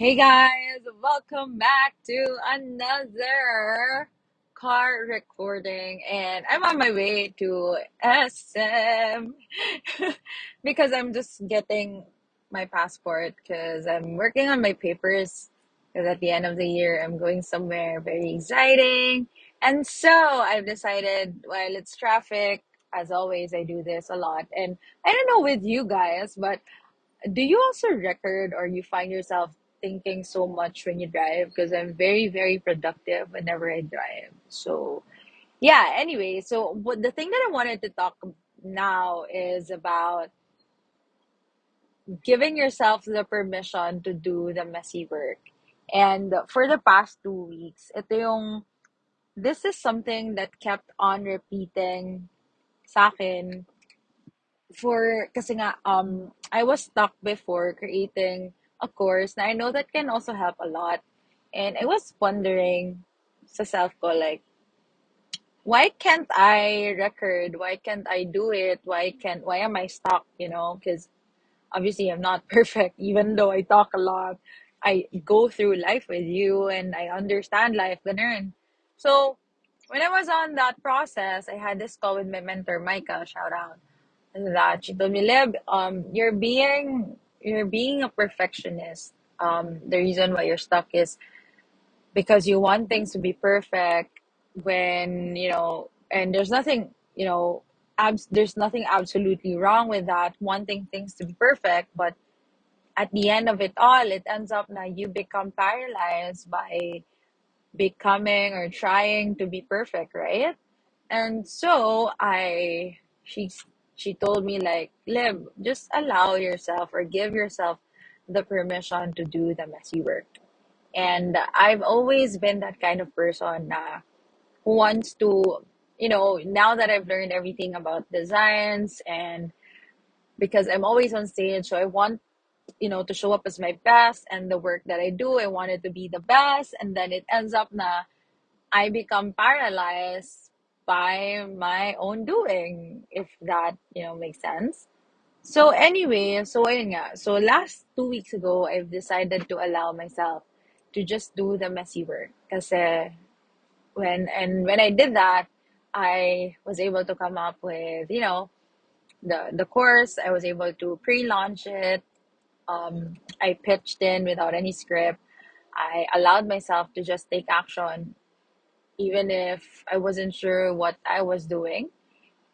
Hey guys, welcome back to another car recording. And I'm on my way to SM because I'm just getting my passport because I'm working on my papers. Because at the end of the year I'm going somewhere very exciting. And so I've decided while it's traffic, as always I do this a lot. And I don't know with you guys, but do you also record or you find yourself thinking so much when you drive? Because I'm very, very productive whenever I drive. So, yeah, anyway, so what the thing that I wanted to talk now is about giving yourself the permission to do the messy work. And for the past two weeks, ito yung, this is something that kept on repeating sa akin for kasi nga um I was stuck before creating a course na I know that can also help a lot. And I was wondering sa self ko like why can't I record? Why can't I do it? Why can't why am I stuck you know? Because obviously I'm not perfect. Even though I talk a lot I go through life with you and I understand life ganun. So when I was on that process I had this call with my mentor Micah shout out. That she told me, Leb, um, you're being you're being a perfectionist. Um, the reason why you're stuck is because you want things to be perfect when you know, and there's nothing you know, abs- there's nothing absolutely wrong with that wanting things to be perfect, but at the end of it all, it ends up that you become paralyzed by becoming or trying to be perfect, right? And so I she she told me like, Lib, just allow yourself or give yourself the permission to do the messy work. And I've always been that kind of person na who wants to, you know, now that I've learned everything about designs and because I'm always on stage, so I want, you know, to show up as my best and the work that I do, I want it to be the best. And then it ends up na I become paralyzed by my own doing, if that, you know, makes sense. So anyway, so ayun nga. So last two weeks ago, I've decided to allow myself to just do the messy work. Kasi when, and when I did that, I was able to come up with, you know, the, the course. I was able to pre-launch it. Um, I pitched in without any script. I allowed myself to just take action even if I wasn't sure what I was doing.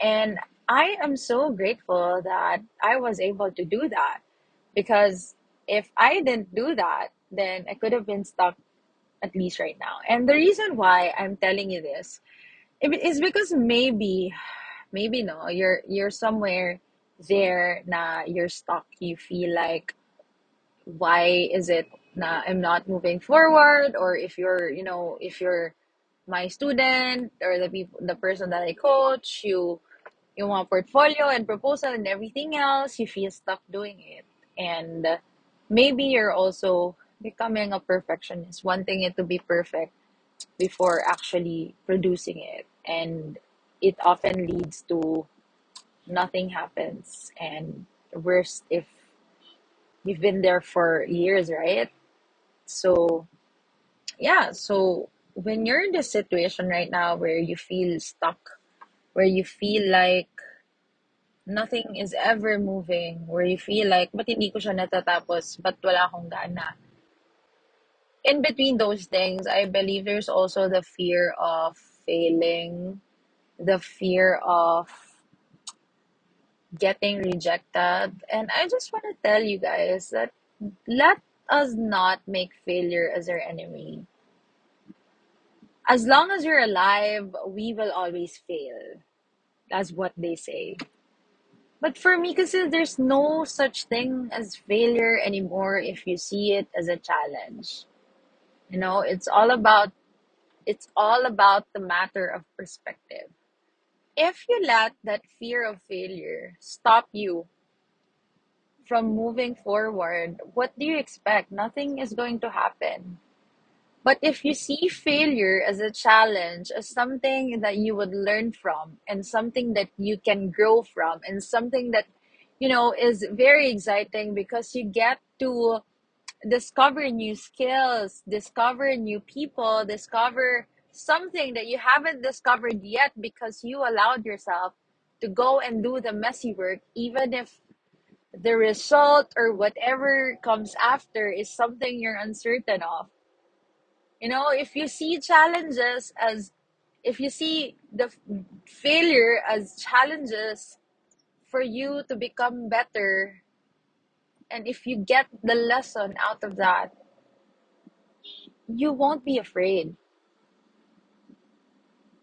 And I am so grateful that I was able to do that because if I didn't do that, then I could have been stuck at least right now. And the reason why I'm telling you this is because maybe, maybe no, you're you're somewhere there na you're stuck. You feel like why is it na I'm not moving forward or if you're you know if you're my student or the people the person that I coach you you want portfolio and proposal and everything else you feel stuck doing it. And maybe you're also becoming a perfectionist. Wanting it to be perfect before actually producing it. And it often leads to nothing happens. And worse if you've been there for years right? So yeah. So when you're in this situation right now where you feel stuck where you feel like nothing is ever moving where you feel like ba't hindi ko siya natatapos? Wala akong gana? In between those things I believe there's also the fear of failing the fear of getting rejected. And I just want to tell you guys that let us not make failure as our enemy as long as you're alive we will always fail that's what they say But for me, because there's no such thing as failure anymore if you see it as a challenge. You know, it's all about it's all about the matter of perspective. If you let that fear of failure stop you from moving forward, what do you expect? Nothing is going to happen. But if you see failure as a challenge, as something that you would learn from, and something that you can grow from, and something that, you know, is very exciting because you get to discover new skills, discover new people, discover something that you haven't discovered yet because you allowed yourself to go and do the messy work, even if the result or whatever comes after is something you're uncertain of. You know, if you see challenges as, if you see the failure as challenges for you to become better, and if you get the lesson out of that, you won't be afraid.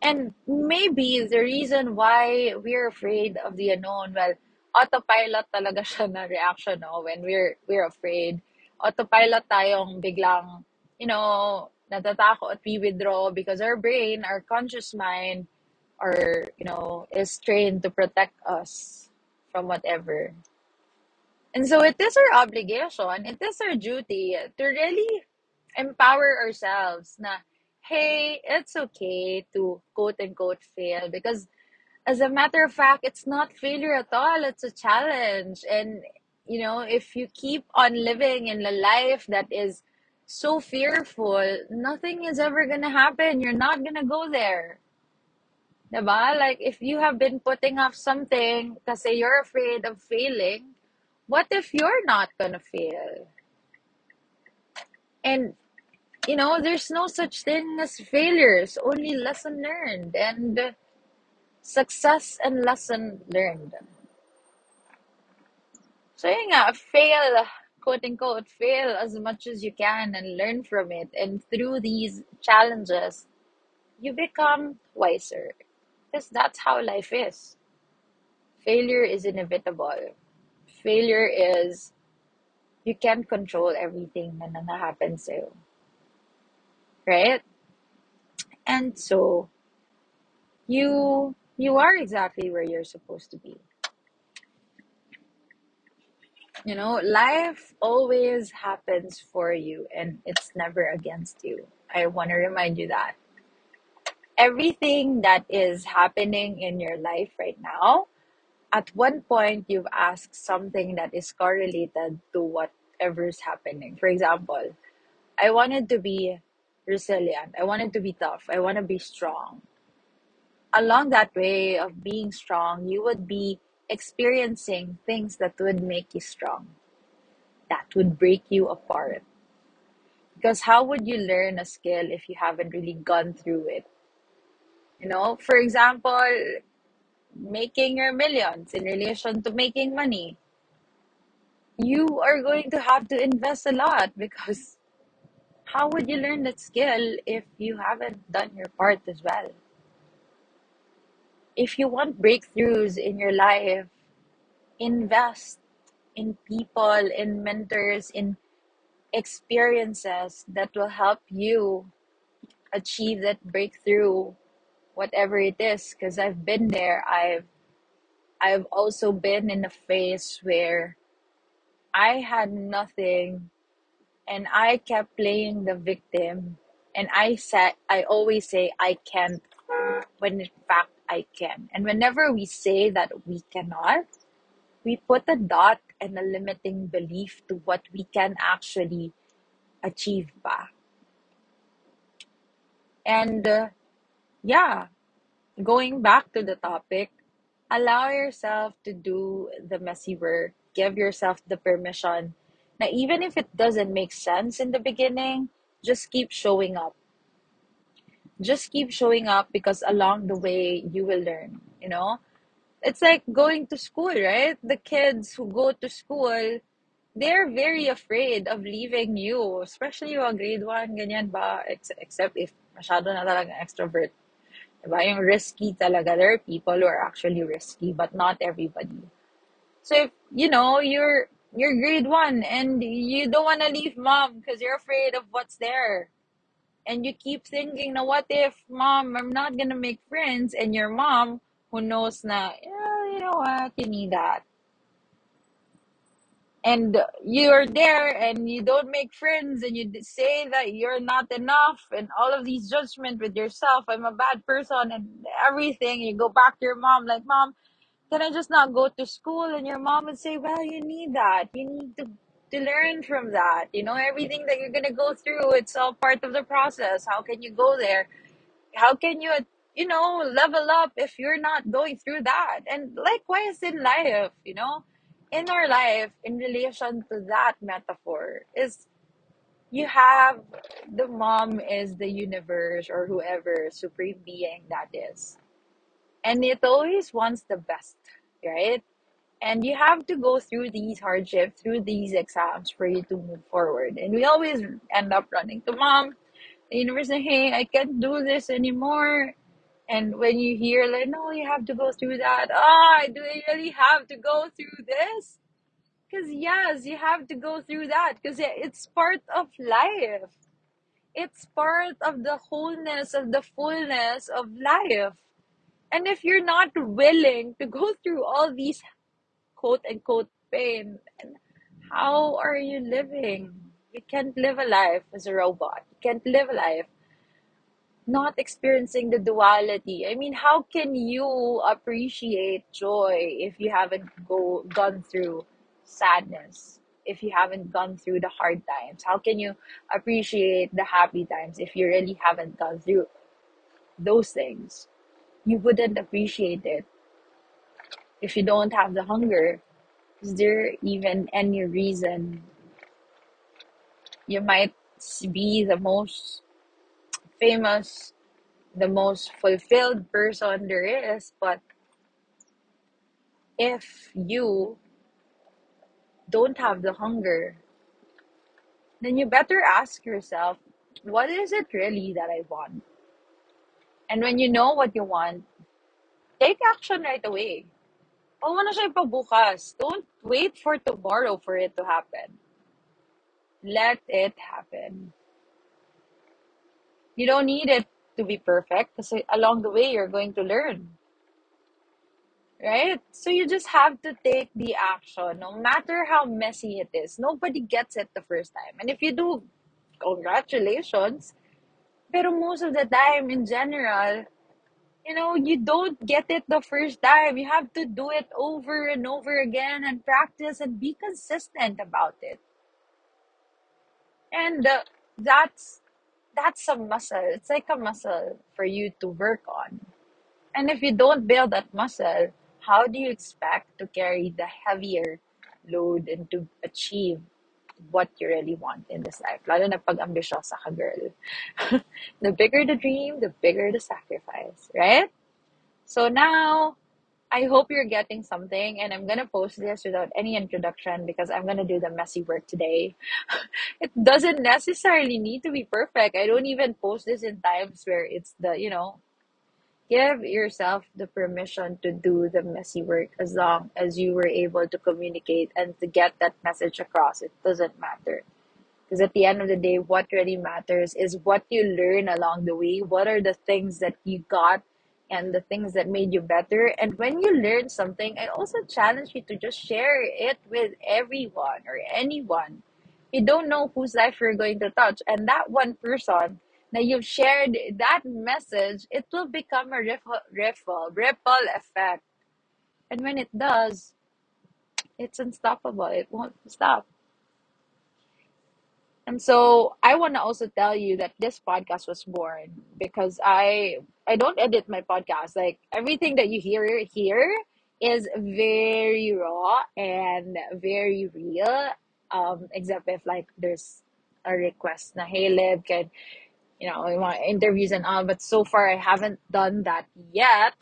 And maybe the reason why we're afraid of the unknown, well, autopilot talaga siya na reaction, no? When we're we're afraid. Autopilot tayong biglang, you know, natatakot, we withdraw because our brain, our conscious mind, or you know, is trained to protect us from whatever. And so it is our obligation, it is our duty to really empower ourselves na, hey, it's okay to quote unquote fail because as a matter of fact, it's not failure at all. It's a challenge. And, you know, if you keep on living in a life that is so fearful, nothing is ever to happen. You're not to go there. Diba? Like, if you have been putting off something kasi you're afraid of failing, what if you're not to fail? And you know, there's no such thing as failures, only lesson learned and success and lesson learned. So yun nga, fail, quote unquote, fail as much as you can and learn from it. And through these challenges, you become wiser. Because that's how life is. Failure is inevitable. Failure is, you can't control everything na happens sa'yo. Right? And so, you you are exactly where you're supposed to be. You know, life always happens for you and it's never against you. I want to remind you that everything that is happening in your life right now, at one point you've asked something that is correlated to whatever's happening. For example, I wanted to be resilient. I wanted to be tough. I want to be strong. Along that way of being strong, you would be experiencing things that would make you strong, that would break you apart. Because how would you learn a skill if you haven't really gone through it? You know, for example, making your millions in relation to making money, you are going to have to invest a lot because how would you learn that skill if you haven't done your part as well? If you want breakthroughs in your life, invest in people, in mentors, in experiences that will help you achieve that breakthrough whatever it is because I've been there. I've I've also been in a phase where I had nothing and I kept playing the victim and I said I always say I can't when in fact I can. And whenever we say that we cannot, we put a dot and a limiting belief to what we can actually achieve ba. And uh, yeah, going back to the topic, allow yourself to do the messy work. Give yourself the permission. Now, even if it doesn't make sense in the beginning, just keep showing up. Just keep showing up because along the way, you will learn. You know, it's like going to school, right? The kids who go to school, they're very afraid of leaving you, especially yung grade 1, ganyan ba? Ex- except if masyado na talaga extrovert. Diba? Yung risky talaga. There are people who are actually risky, but not everybody. So if you know you're you're grade one and you don't want to leave mom because you're afraid of what's there, and you keep thinking, now what if mom, I'm not gonna make friends, and your mom who knows na, yeah, you know what, you need that, and you're there and you don't make friends and you say that you're not enough and all of these judgment with yourself, I'm a bad person and everything. You go back to your mom like, mom, can I just not go to school? And your mom would say, well, you need that. You need to. To learn from that. You know, everything that you're gonna go through, it's all part of the process. How can you go there? How can you, you know, level up if you're not going through that? And likewise in life, you know, in our life, in relation to that metaphor, is you have the mom is the universe or whoever supreme being that is. And it always wants the best, right? And you have to go through these hardships, through these exams for you to move forward. And we always end up running to mom, the university, hey, I can't do this anymore. And when you hear like, no, you have to go through that. Ah, do I really have to go through this? Because yes, you have to go through that because it's part of life. It's part of the wholeness of the fullness of life. And if you're not willing to go through all these quote unquote pain, and how are you living? You can't live a life as a robot. You can't live a life not experiencing the duality. I mean, how can you appreciate joy if you haven't go gone through sadness? If you haven't gone through the hard times, how can you appreciate the happy times if you really haven't gone through those things? You wouldn't appreciate it if you don't have the hunger. Is there even any reason you might be the most famous, the most fulfilled person there is, but if you don't have the hunger, then you better ask yourself, what is it really that I want? And when you know what you want, take action right away. Huwag mo na siya ipabukas. Don't wait for tomorrow for it to happen. Let it happen. You don't need it to be perfect because along the way you're going to learn. Right? So you just have to take the action, no matter how messy it is. Nobody gets it the first time. And if you do, congratulations. Pero most of the time, in general, you know, you don't get it the first time. You have to do it over and over again and practice and be consistent about it. And uh, that's that's a muscle. It's like a muscle for you to work on. And if you don't build that muscle, how do you expect to carry the heavier load and to achieve what you really want in this life? Lalo na pag ambisyosa ka, girl. the bigger the dream, the bigger the sacrifice, right? So now, I hope you're getting something, and I'm gonna post this without any introduction because I'm gonna do the messy work today. it doesn't necessarily need to be perfect. I don't even post this in times where it's the, you know, give yourself the permission to do the messy work as long as you were able to communicate and to get that message across. It doesn't matter. Because at the end of the day, what really matters is what you learn along the way. What are the things that you got and the things that made you better. And when you learn something, I also challenge you to just share it with everyone or anyone. You don't know whose life you're going to touch. And that one person that you've shared that message, it will become a ripple, ripple, ripple effect. And when it does, it's unstoppable. It won't stop. And so I want to also tell you that this podcast was born because I I don't edit my podcast. Like everything that you hear here is very raw and very real. Um, except if like there's a request na hey Lib can you know we want interviews and all, but so far I haven't done that yet.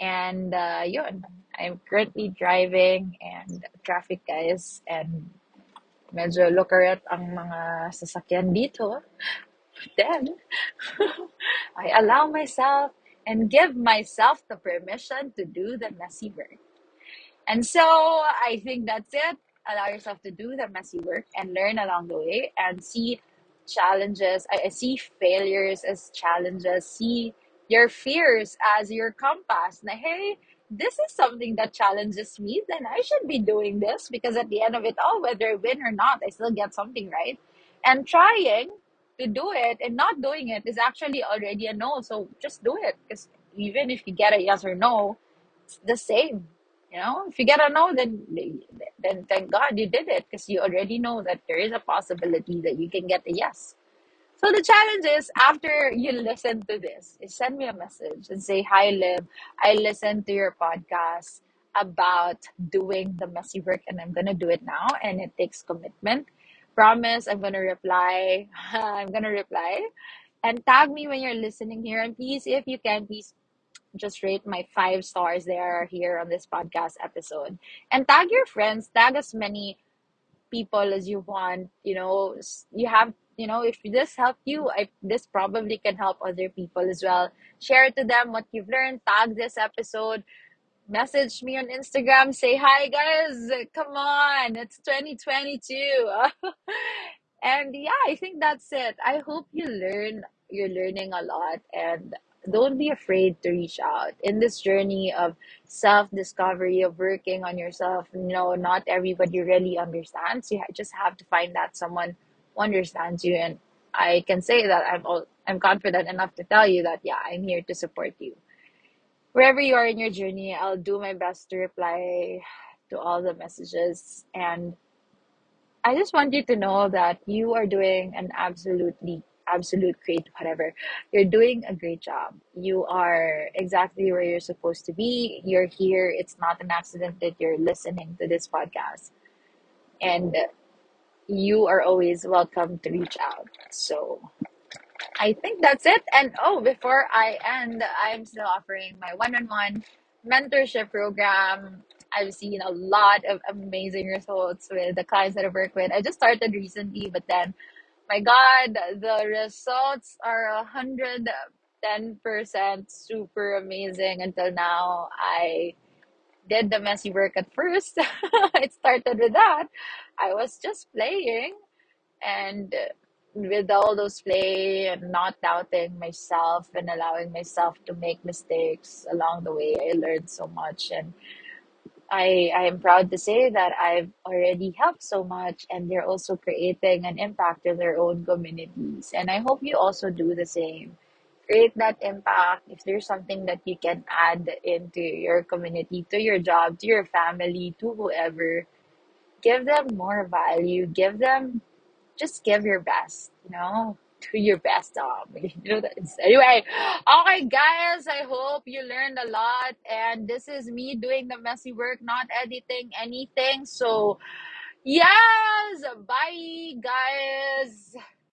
And uh, yun, I'm currently driving and traffic guys and medyo lookerette ang mga sasakyan dito. Then, I allow myself and give myself the permission to do the messy work. And so I think that's it. Allow yourself to do the messy work and learn along the way and see challenges. I, I see failures as challenges. See your fears as your compass. Na, hey, this is something that challenges me, then I should be doing this because at the end of it all, whether I win or not, I still get something right. And trying to do it and not doing it is actually already a no. So just do it because even if you get a yes or no, it's the same. You know, if you get a no, then then thank God you did it because you already know that there is a possibility that you can get a yes. So the challenge is after you listen to this, is send me a message and say, Hi Liv, I listened to your podcast about doing the messy work and I'm gonna do it now and it takes commitment. Promise I'm gonna reply. I'm gonna reply. And tag me when you're listening here. And please, if you can, please just rate my five stars there here on this podcast episode. And tag your friends, tag as many people as you want. You know you have you know if this helped you I, this probably can help other people as well. Share to them what you've learned. Tag this episode. Message me on instagram. Say hi guys. Come on. It's 2022 and yeah i think that's it. I hope you learn you're learning a lot. And don't be afraid to reach out. In this journey of self discovery of working on yourself you know not everybody really understands. You just have to find that someone who understands you. And i can say that i'm all, i'm confident enough to tell you that yeah i'm here to support you. Wherever you are in your journey i'll do my best to reply to all the messages. And i just want you to know that you are doing an absolutely absolute great whatever you're doing a great job you are exactly where you're supposed to be you're here it's not an accident that you're listening to this podcast and you are always welcome to reach out so I think that's it. And oh, before I end, I'm still offering my one on one mentorship program. I've seen a lot of amazing results with the clients that I've worked with. I just started recently, but then, my God, the results are a hundred ten percent super amazing until now. I did the messy work at first. it started with that. I was just playing and with all those play and not doubting myself and allowing myself to make mistakes along the way, I learned so much. And I, I am proud to say that I've already helped so much, and they're also creating an impact in their own communities. And I hope you also do the same. Create that impact. If there's something that you can add into your community, to your job, to your family, to whoever, give them more value, give them just give your best, you know, do your best job. Um, you know that. Anyway, all right guys, I hope you learned a lot. And this is me doing the messy work, not editing anything. So, yes, bye, guys.